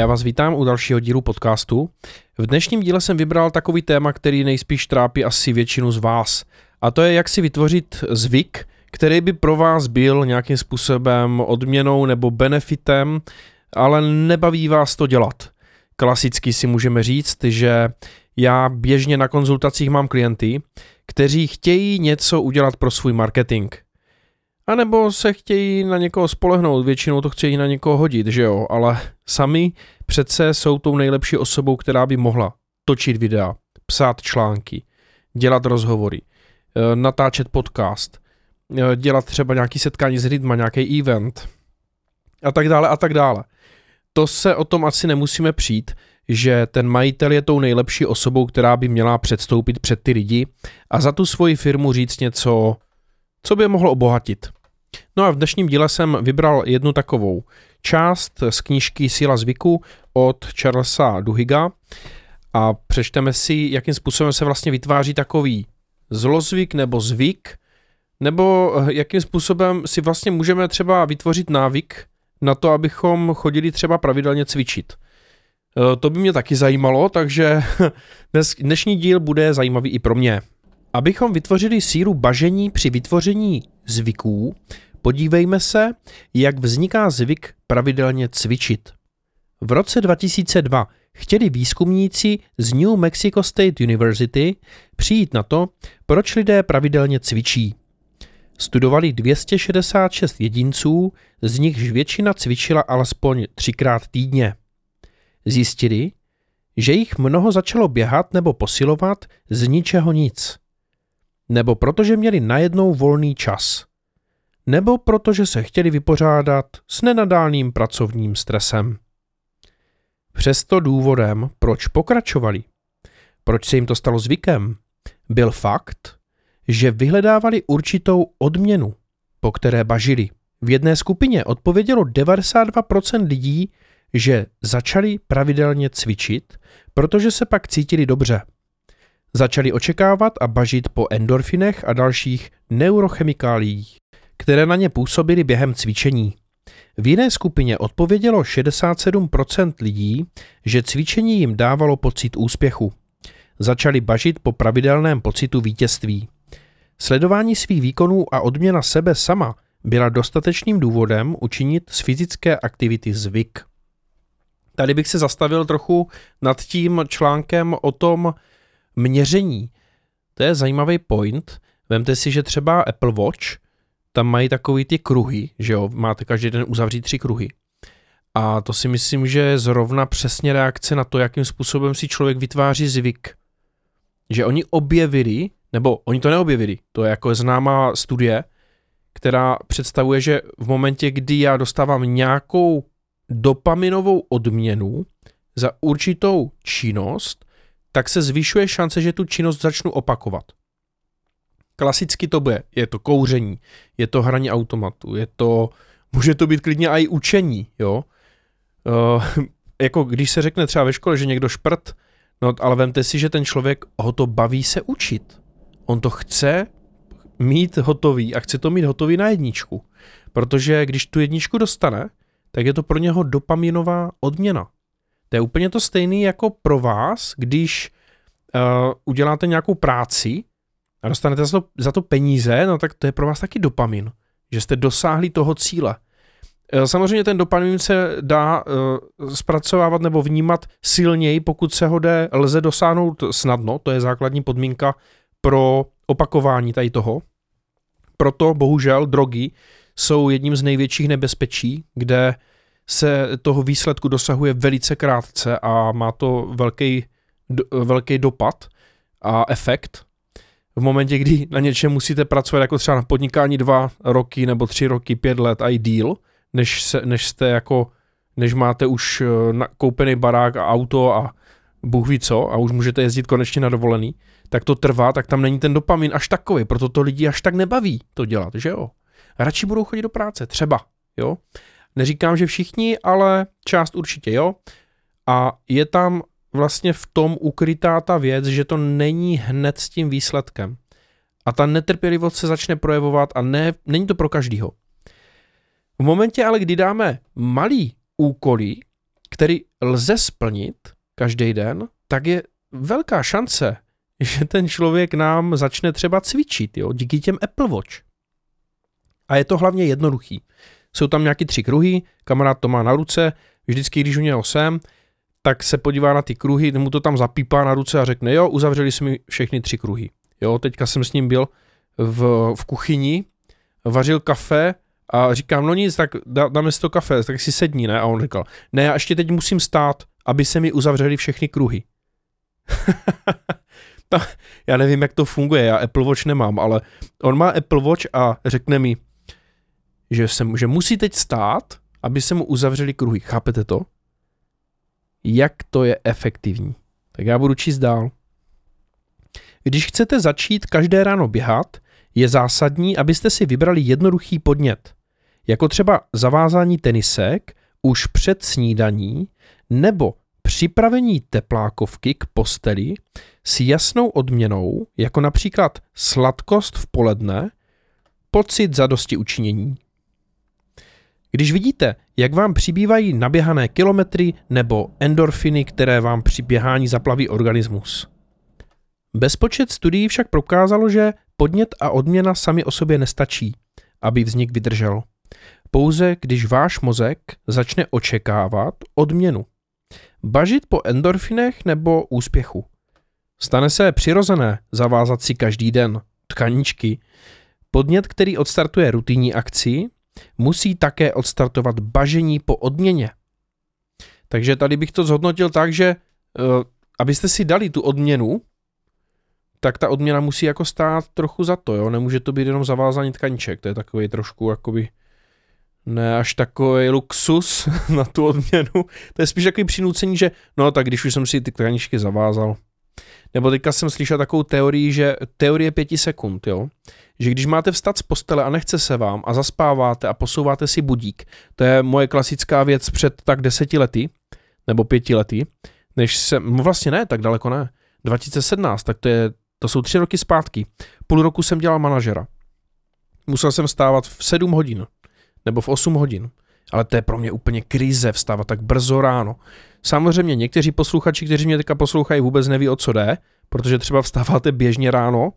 Já vás vítám u dalšího dílu podcastu. V dnešním díle jsem vybral takový téma, který nejspíš trápí asi většinu z vás. A to je, jak si vytvořit zvyk, který by pro vás byl nějakým způsobem odměnou nebo benefitem, ale nebaví vás to dělat. Klasicky si můžeme říct, že já běžně na konzultacích mám klienty, kteří chtějí něco udělat pro svůj marketing. A nebo se chtějí na někoho spolehnout, většinou to chtějí na někoho hodit, že jo, ale sami přece jsou tou nejlepší osobou, která by mohla točit videa, psát články, dělat rozhovory, eh, natáčet podcast, eh, dělat třeba nějaký setkání s lidma, nějaký event a tak dále a tak dále. To se o tom asi nemusíme přijít, že ten majitel je tou nejlepší osobou, která by měla předstoupit před ty lidi a za tu svoji firmu říct něco, co by je mohlo obohatit. No a v dnešním díle jsem vybral jednu takovou část z knížky Síla zvyku od Charlesa Duhiga a přečteme si, jakým způsobem se vlastně vytváří takový zlozvyk nebo zvyk, nebo jakým způsobem si vlastně můžeme třeba vytvořit návyk na to, abychom chodili třeba pravidelně cvičit. E, to by mě taky zajímalo, takže dnes, dnešní díl bude zajímavý i pro mě. Abychom vytvořili sílu bažení při vytvoření zvyků, podívejme se, jak vzniká zvyk pravidelně cvičit. V roce 2002 chtěli výzkumníci z New Mexico State University přijít na to, proč lidé pravidelně cvičí. Studovali 266 jedinců, z nichž většina cvičila alespoň třikrát týdně. Zjistili, že jich mnoho začalo běhat nebo posilovat z ničeho nic. Nebo protože měli najednou volný čas. Nebo protože se chtěli vypořádat s nenadálným pracovním stresem. Přesto důvodem, proč pokračovali, proč se jim to stalo zvykem, byl fakt, že vyhledávali určitou odměnu, po které bažili. V jedné skupině odpovědělo 92% lidí, že začali pravidelně cvičit, protože se pak cítili dobře. Začali očekávat a bažit po endorfinech a dalších neurochemikáliích, které na ně působily během cvičení. V jiné skupině odpovědělo 67% lidí, že cvičení jim dávalo pocit úspěchu. Začali bažit po pravidelném pocitu vítězství. Sledování svých výkonů a odměna sebe sama byla dostatečným důvodem učinit z fyzické aktivity zvyk. Tady bych se zastavil trochu nad tím článkem o tom měření. To je zajímavý point. Vemte si, že třeba Apple Watch, tam mají takový ty kruhy, že jo, máte každý den uzavřít tři kruhy. A to si myslím, že je zrovna přesně reakce na to, jakým způsobem si člověk vytváří zvyk. Že oni objevili, nebo oni to neobjevili, to je jako známá studie, která představuje, že v momentě, kdy já dostávám nějakou dopaminovou odměnu za určitou činnost, tak se zvyšuje šance, že tu činnost začnu opakovat. Klasicky to bude, je to kouření, je to hraní automatu, je to, může to být klidně i učení, jo. Uh, jako když se řekne třeba ve škole, že někdo šprt, no ale vemte si, že ten člověk ho to baví se učit. On to chce mít hotový a chce to mít hotový na jedničku. Protože když tu jedničku dostane, tak je to pro něho dopaminová odměna. To je úplně to stejné jako pro vás, když uh, uděláte nějakou práci a dostanete za to, za to peníze, no tak to je pro vás taky dopamin, že jste dosáhli toho cíle. Uh, samozřejmě ten dopamin se dá uh, zpracovávat nebo vnímat silněji, pokud se ho jde, lze dosáhnout snadno, to je základní podmínka pro opakování tady toho. Proto bohužel drogy jsou jedním z největších nebezpečí, kde se toho výsledku dosahuje velice krátce a má to velký, velký dopad a efekt. V momentě, kdy na něčem musíte pracovat jako třeba na podnikání dva roky nebo tři roky, pět let a i díl, než, se, než jste jako, než máte už eh, koupený barák a auto a Bůh ví co a už můžete jezdit konečně na dovolený, tak to trvá, tak tam není ten dopamin až takový, proto to lidi až tak nebaví to dělat, že jo. Radši budou chodit do práce, třeba, jo. Neříkám, že všichni, ale část určitě jo. A je tam vlastně v tom ukrytá ta věc, že to není hned s tím výsledkem. A ta netrpělivost se začne projevovat a ne, není to pro každýho. V momentě ale, kdy dáme malý úkoly, který lze splnit každý den, tak je velká šance, že ten člověk nám začne třeba cvičit, jo, díky těm Apple Watch. A je to hlavně jednoduchý. Jsou tam nějaký tři kruhy, kamarád to má na ruce, vždycky, když u něho jsem, tak se podívá na ty kruhy, mu to tam zapípá na ruce a řekne, jo, uzavřeli jsme všechny tři kruhy. Jo, teďka jsem s ním byl v, v kuchyni, vařil kafe a říkám, no nic, tak dá, dáme si to kafe, tak si sedni, ne? A on říkal, ne, já ještě teď musím stát, aby se mi uzavřeli všechny kruhy. já nevím, jak to funguje, já Apple Watch nemám, ale on má Apple Watch a řekne mi, že, se, že musí teď stát, aby se mu uzavřeli kruhy. Chápete to? Jak to je efektivní? Tak já budu číst dál. Když chcete začít každé ráno běhat, je zásadní, abyste si vybrali jednoduchý podnět, jako třeba zavázání tenisek už před snídaní nebo připravení teplákovky k posteli s jasnou odměnou, jako například sladkost v poledne, pocit zadosti učinění. Když vidíte, jak vám přibývají naběhané kilometry nebo endorfiny, které vám při běhání zaplaví organismus. Bezpočet studií však prokázalo, že podnět a odměna sami o sobě nestačí, aby vznik vydržel. Pouze když váš mozek začne očekávat odměnu. Bažit po endorfinech nebo úspěchu. Stane se přirozené zavázat si každý den tkaničky. Podnět, který odstartuje rutinní akci, musí také odstartovat bažení po odměně. Takže tady bych to zhodnotil tak, že uh, abyste si dali tu odměnu, tak ta odměna musí jako stát trochu za to, jo, nemůže to být jenom zavázání tkaníček, to je takový trošku jakoby ne až takový luxus na tu odměnu, to je spíš takový přinucení, že no tak když už jsem si ty tkaníčky zavázal. Nebo teďka jsem slyšel takovou teorii, že teorie pěti sekund, jo, že když máte vstat z postele a nechce se vám a zaspáváte a posouváte si budík, to je moje klasická věc před tak deseti lety, nebo pěti lety, než se, no vlastně ne, tak daleko ne, 2017, tak to je to jsou tři roky zpátky. Půl roku jsem dělal manažera. Musel jsem stávat v 7 hodin, nebo v 8 hodin. Ale to je pro mě úplně krize vstávat tak brzo ráno. Samozřejmě někteří posluchači, kteří mě teďka poslouchají, vůbec neví, o co jde, protože třeba vstáváte běžně ráno,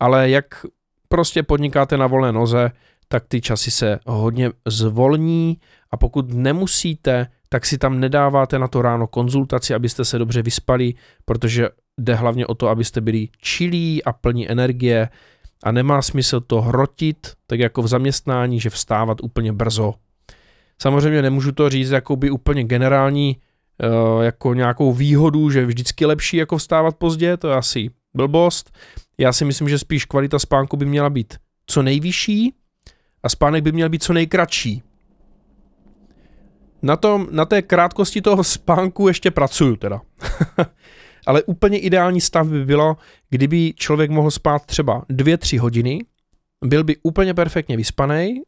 ale jak prostě podnikáte na volné noze, tak ty časy se hodně zvolní a pokud nemusíte, tak si tam nedáváte na to ráno konzultaci, abyste se dobře vyspali, protože jde hlavně o to, abyste byli čilí a plní energie a nemá smysl to hrotit, tak jako v zaměstnání, že vstávat úplně brzo. Samozřejmě nemůžu to říct jako by úplně generální jako nějakou výhodu, že vždycky lepší jako vstávat pozdě, to je asi blbost. Já si myslím, že spíš kvalita spánku by měla být co nejvyšší a spánek by měl být co nejkratší. Na, tom, na té krátkosti toho spánku ještě pracuju teda. Ale úplně ideální stav by bylo, kdyby člověk mohl spát třeba 2-3 hodiny, byl by úplně perfektně vyspaný,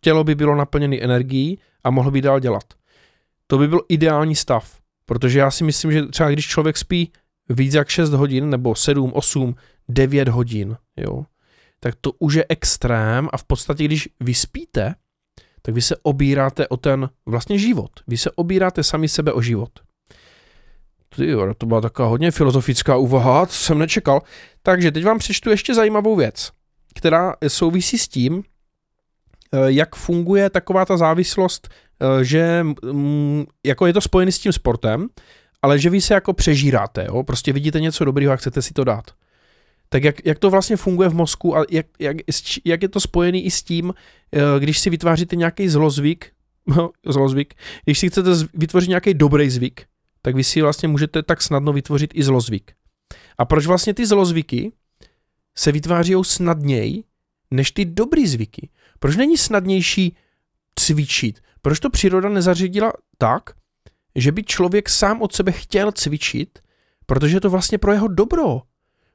tělo by bylo naplněné energií a mohl by dál dělat. To by byl ideální stav, protože já si myslím, že třeba když člověk spí víc jak 6 hodin, nebo 7, 8, 9 hodin, jo, tak to už je extrém a v podstatě, když vyspíte, tak vy se obíráte o ten vlastně život. Vy se obíráte sami sebe o život. Ty jo, to byla taková hodně filozofická úvaha, to jsem nečekal. Takže teď vám přečtu ještě zajímavou věc, která souvisí s tím, eh, jak funguje taková ta závislost, že mm, jako je to spojený s tím sportem, ale že vy se jako přežíráte, jo? prostě vidíte něco dobrého a chcete si to dát. Tak jak, jak to vlastně funguje v mozku a jak, jak, jak je to spojený i s tím, eh, když si vytváříte nějaký zlozvyk, zlozvyk, když si chcete vytvořit nějaký dobrý zvyk, tak vy si vlastně můžete tak snadno vytvořit i zlozvyk. A proč vlastně ty zlozvyky se vytváří snadněji než ty dobrý zvyky? Proč není snadnější cvičit? Proč to příroda nezařídila tak, že by člověk sám od sebe chtěl cvičit, protože je to vlastně pro jeho dobro?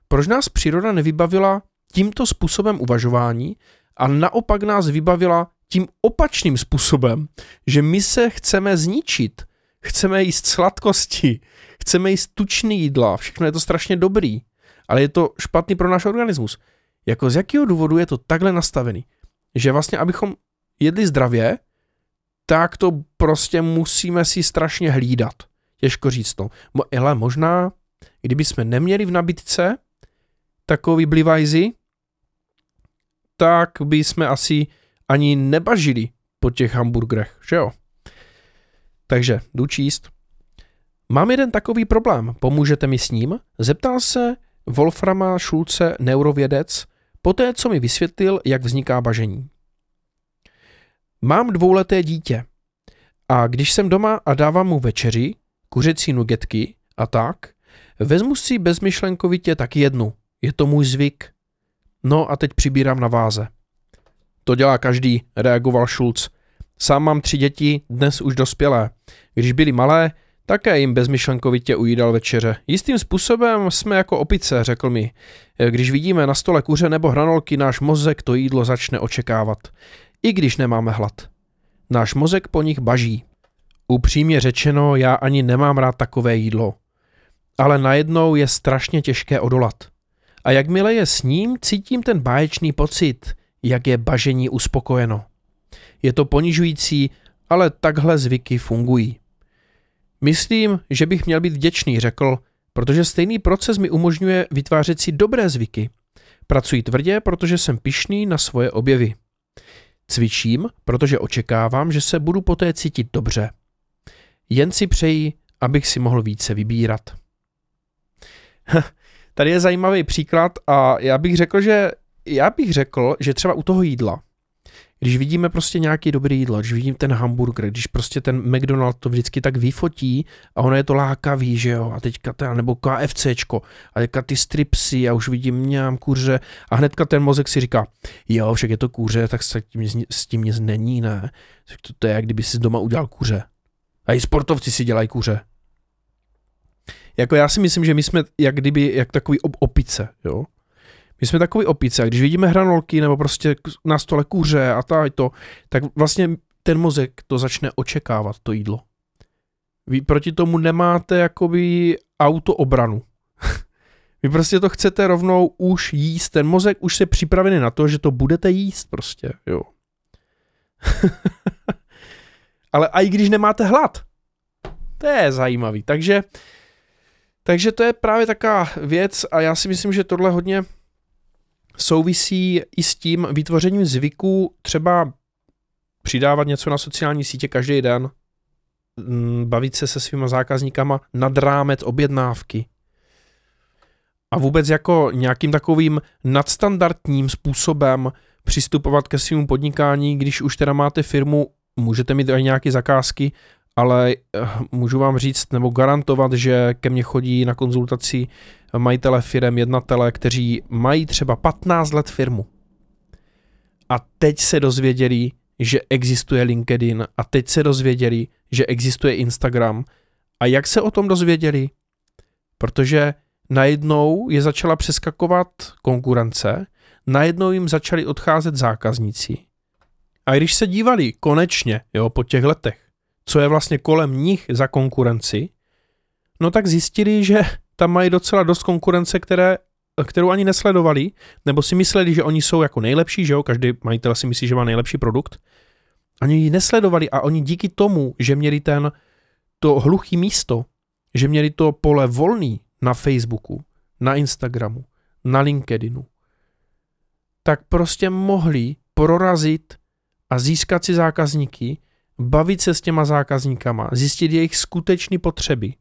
Proč nás příroda nevybavila tímto způsobem uvažování a naopak nás vybavila tím opačným způsobem, že my se chceme zničit – Chceme jíst sladkosti, chceme jíst tučný jídla, všechno je to strašně dobrý, ale je to špatný pro náš organismus. Jako z jakého důvodu je to takhle nastavený? Že vlastně, abychom jedli zdravě, tak to prostě musíme si strašně hlídat. Těžko říct to. Ale možná, kdyby jsme neměli v nabídce takový blivajzy, tak by jsme asi ani nebažili po těch hamburgerech, že jo? Takže jdu číst. Mám jeden takový problém, pomůžete mi s ním? Zeptal se Wolframa Schulze neurovědec, poté co mi vysvětlil, jak vzniká bažení. Mám dvouleté dítě a když jsem doma a dávám mu večeři, kuřecí nugetky a tak, vezmu si bezmyšlenkovitě tak jednu. Je to můj zvyk. No a teď přibírám na váze. To dělá každý, reagoval Schulz. Sám mám tři děti, dnes už dospělé. Když byli malé, také jim bezmyšlenkovitě ujídal večeře. Jistým způsobem jsme jako opice, řekl mi. Když vidíme na stole kuře nebo hranolky, náš mozek to jídlo začne očekávat. I když nemáme hlad. Náš mozek po nich baží. Upřímně řečeno, já ani nemám rád takové jídlo. Ale najednou je strašně těžké odolat. A jakmile je s ním, cítím ten báječný pocit, jak je bažení uspokojeno. Je to ponižující, ale takhle zvyky fungují. Myslím, že bych měl být vděčný, řekl, protože stejný proces mi umožňuje vytvářet si dobré zvyky. Pracuji tvrdě, protože jsem pišný na svoje objevy. Cvičím, protože očekávám, že se budu poté cítit dobře. Jen si přeji, abych si mohl více vybírat. Tady je zajímavý příklad a já bych řekl, že já bych řekl, že třeba u toho jídla, když vidíme prostě nějaký dobrý jídlo, když vidím ten hamburger, když prostě ten McDonald to vždycky tak vyfotí a ono je to lákavý, že jo, a teďka ten, nebo KFCčko, a teďka ty stripsy a už vidím mňám kuře a hnedka ten mozek si říká, jo, však je to kuře, tak s tím, s tím nic není, ne, tak to, to je, jak kdyby si doma udělal kuře. A i sportovci si dělají kuře. Jako já si myslím, že my jsme jak kdyby, jak takový opice, jo. My jsme takový opice a když vidíme hranolky nebo prostě na stole kuře a ta to, tak vlastně ten mozek to začne očekávat, to jídlo. Vy proti tomu nemáte jakoby autoobranu. Vy prostě to chcete rovnou už jíst. Ten mozek už je připravený na to, že to budete jíst prostě, jo. Ale i když nemáte hlad. To je zajímavý. Takže, takže to je právě taková věc a já si myslím, že tohle hodně souvisí i s tím vytvořením zvyků, třeba přidávat něco na sociální sítě každý den, mm, bavit se se svýma zákazníkama nad rámec objednávky. A vůbec jako nějakým takovým nadstandardním způsobem přistupovat ke svému podnikání, když už teda máte firmu, můžete mít i nějaké zakázky, ale eh, můžu vám říct nebo garantovat, že ke mně chodí na konzultaci majitele firm, jednatele, kteří mají třeba 15 let firmu. A teď se dozvěděli, že existuje LinkedIn a teď se dozvěděli, že existuje Instagram. A jak se o tom dozvěděli? Protože najednou je začala přeskakovat konkurence, najednou jim začali odcházet zákazníci. A když se dívali konečně, jo, po těch letech, co je vlastně kolem nich za konkurenci, no tak zjistili, že tam mají docela dost konkurence, které, kterou ani nesledovali, nebo si mysleli, že oni jsou jako nejlepší, že jo, každý majitel si myslí, že má nejlepší produkt. Ani ji nesledovali a oni díky tomu, že měli ten, to hluchý místo, že měli to pole volný na Facebooku, na Instagramu, na LinkedInu, tak prostě mohli prorazit a získat si zákazníky, bavit se s těma zákazníkama, zjistit jejich skutečné potřeby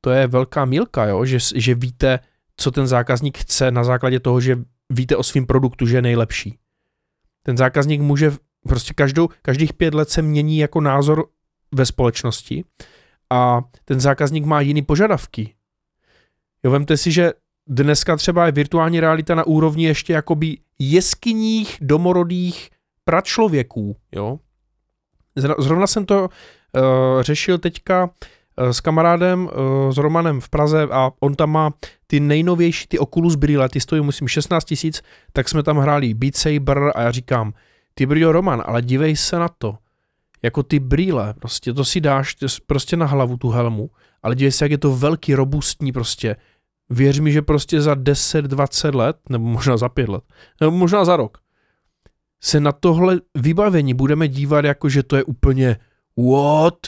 to je velká milka, jo? Že, že víte, co ten zákazník chce na základě toho, že víte o svém produktu, že je nejlepší. Ten zákazník může, prostě každou, každých pět let se mění jako názor ve společnosti a ten zákazník má jiný požadavky. Jo, vemte si, že dneska třeba je virtuální realita na úrovni ještě jakoby jeskyních domorodých pračlověků, jo. Zrovna jsem to uh, řešil teďka Eh, s kamarádem, eh, s Romanem v Praze a on tam má ty nejnovější, ty Oculus brýle, ty stojí musím 16 tisíc, tak jsme tam hráli Beat Saber a já říkám, ty brýle Roman, ale dívej se na to, jako ty brýle, prostě to si dáš prostě na hlavu tu helmu, ale dívej se, jak je to velký, robustní prostě. Věř mi, že prostě za 10-20 let, nebo možná za 5 let, nebo možná za rok, se na tohle vybavení budeme dívat jako, že to je úplně what?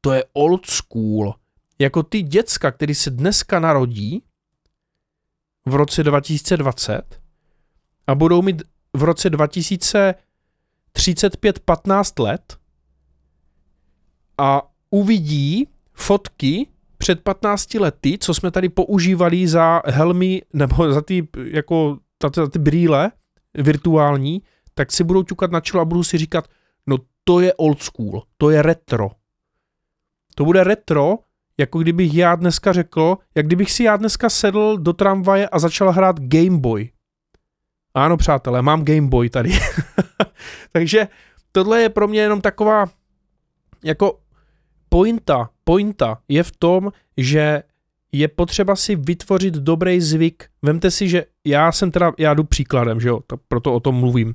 To je old school. Jako ty děcka, který se dneska narodí v roce 2020 a budou mít v roce 2035 15 let a uvidí fotky před 15 lety, co jsme tady používali za helmy nebo za ty, jako, za ty brýle virtuální, tak si budou ťukat na čelo a budou si říkat, no to je old school, to je retro. To bude retro, jako kdybych já dneska řekl, jak kdybych si já dneska sedl do tramvaje a začal hrát Game Boy. Ano, přátelé, mám Game Boy tady. Takže tohle je pro mě jenom taková jako pointa, pointa je v tom, že je potřeba si vytvořit dobrý zvyk. Vemte si, že já jsem teda, já jdu příkladem, že jo, to, proto o tom mluvím. Uh,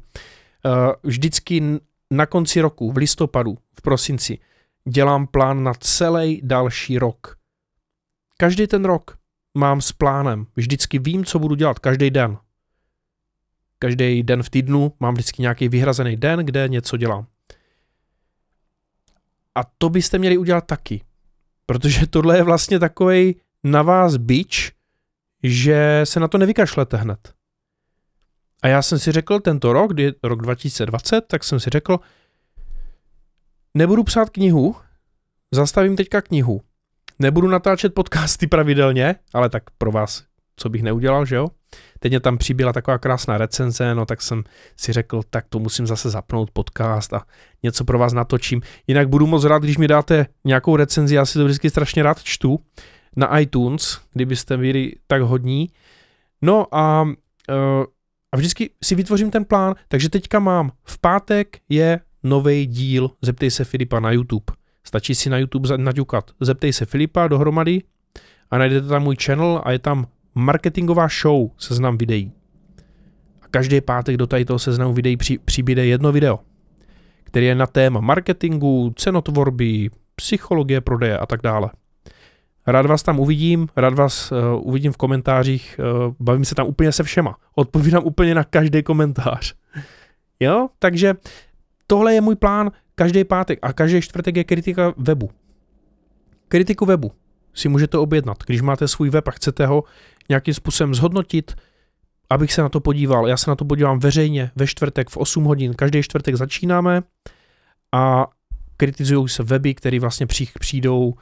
vždycky na konci roku, v listopadu, v prosinci, dělám plán na celý další rok. Každý ten rok mám s plánem. Vždycky vím, co budu dělat každý den. Každý den v týdnu mám vždycky nějaký vyhrazený den, kde něco dělám. A to byste měli udělat taky. Protože tohle je vlastně takový na vás bič, že se na to nevykašlete hned. A já jsem si řekl tento rok, kdy rok 2020, tak jsem si řekl, nebudu psát knihu, zastavím teďka knihu. Nebudu natáčet podcasty pravidelně, ale tak pro vás, co bych neudělal, že jo? Teď mě tam přibyla taková krásná recenze, no tak jsem si řekl, tak to musím zase zapnout podcast a něco pro vás natočím. Jinak budu moc rád, když mi dáte nějakou recenzi, já si to vždycky strašně rád čtu na iTunes, kdybyste byli tak hodní. No a, uh, a vždycky si vytvořím ten plán, takže teďka mám, v pátek je nový díl Zeptej se Filipa na YouTube. Stačí si na YouTube naťukat Zeptej se Filipa dohromady a najdete tam můj channel a je tam marketingová show seznam videí. A každý pátek do tady toho seznamu videí při, přibyde jedno video, který je na téma marketingu, cenotvorby, psychologie prodeje a tak dále. Rád vás tam uvidím, rád vás uh, uvidím v komentářích, uh, bavím se tam úplně se všema, odpovídám úplně na každý komentář. Jo, takže tohle je můj plán každý pátek a každý čtvrtek je kritika webu. Kritiku webu si můžete objednat, když máte svůj web a chcete ho nějakým způsobem zhodnotit, abych se na to podíval. Já se na to podívám veřejně ve čtvrtek v 8 hodin. Každý čtvrtek začínáme a kritizují se weby, které vlastně přijdou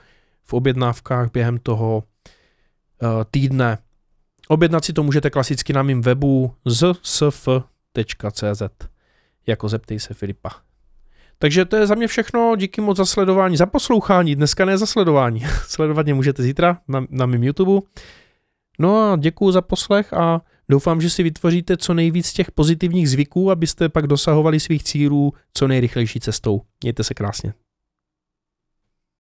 v objednávkách během toho uh, týdne. Objednat si to můžete klasicky na mém webu zsf.cz jako zeptej se Filipa. Takže to je za mě všechno, díky moc za sledování, za poslouchání, dneska ne za sledování. Sledovat mě můžete zítra na, na mém YouTube. No a děkuji za poslech a doufám, že si vytvoříte co nejvíc těch pozitivních zvyků, abyste pak dosahovali svých cílů co nejrychlejší cestou. Mějte se krásně.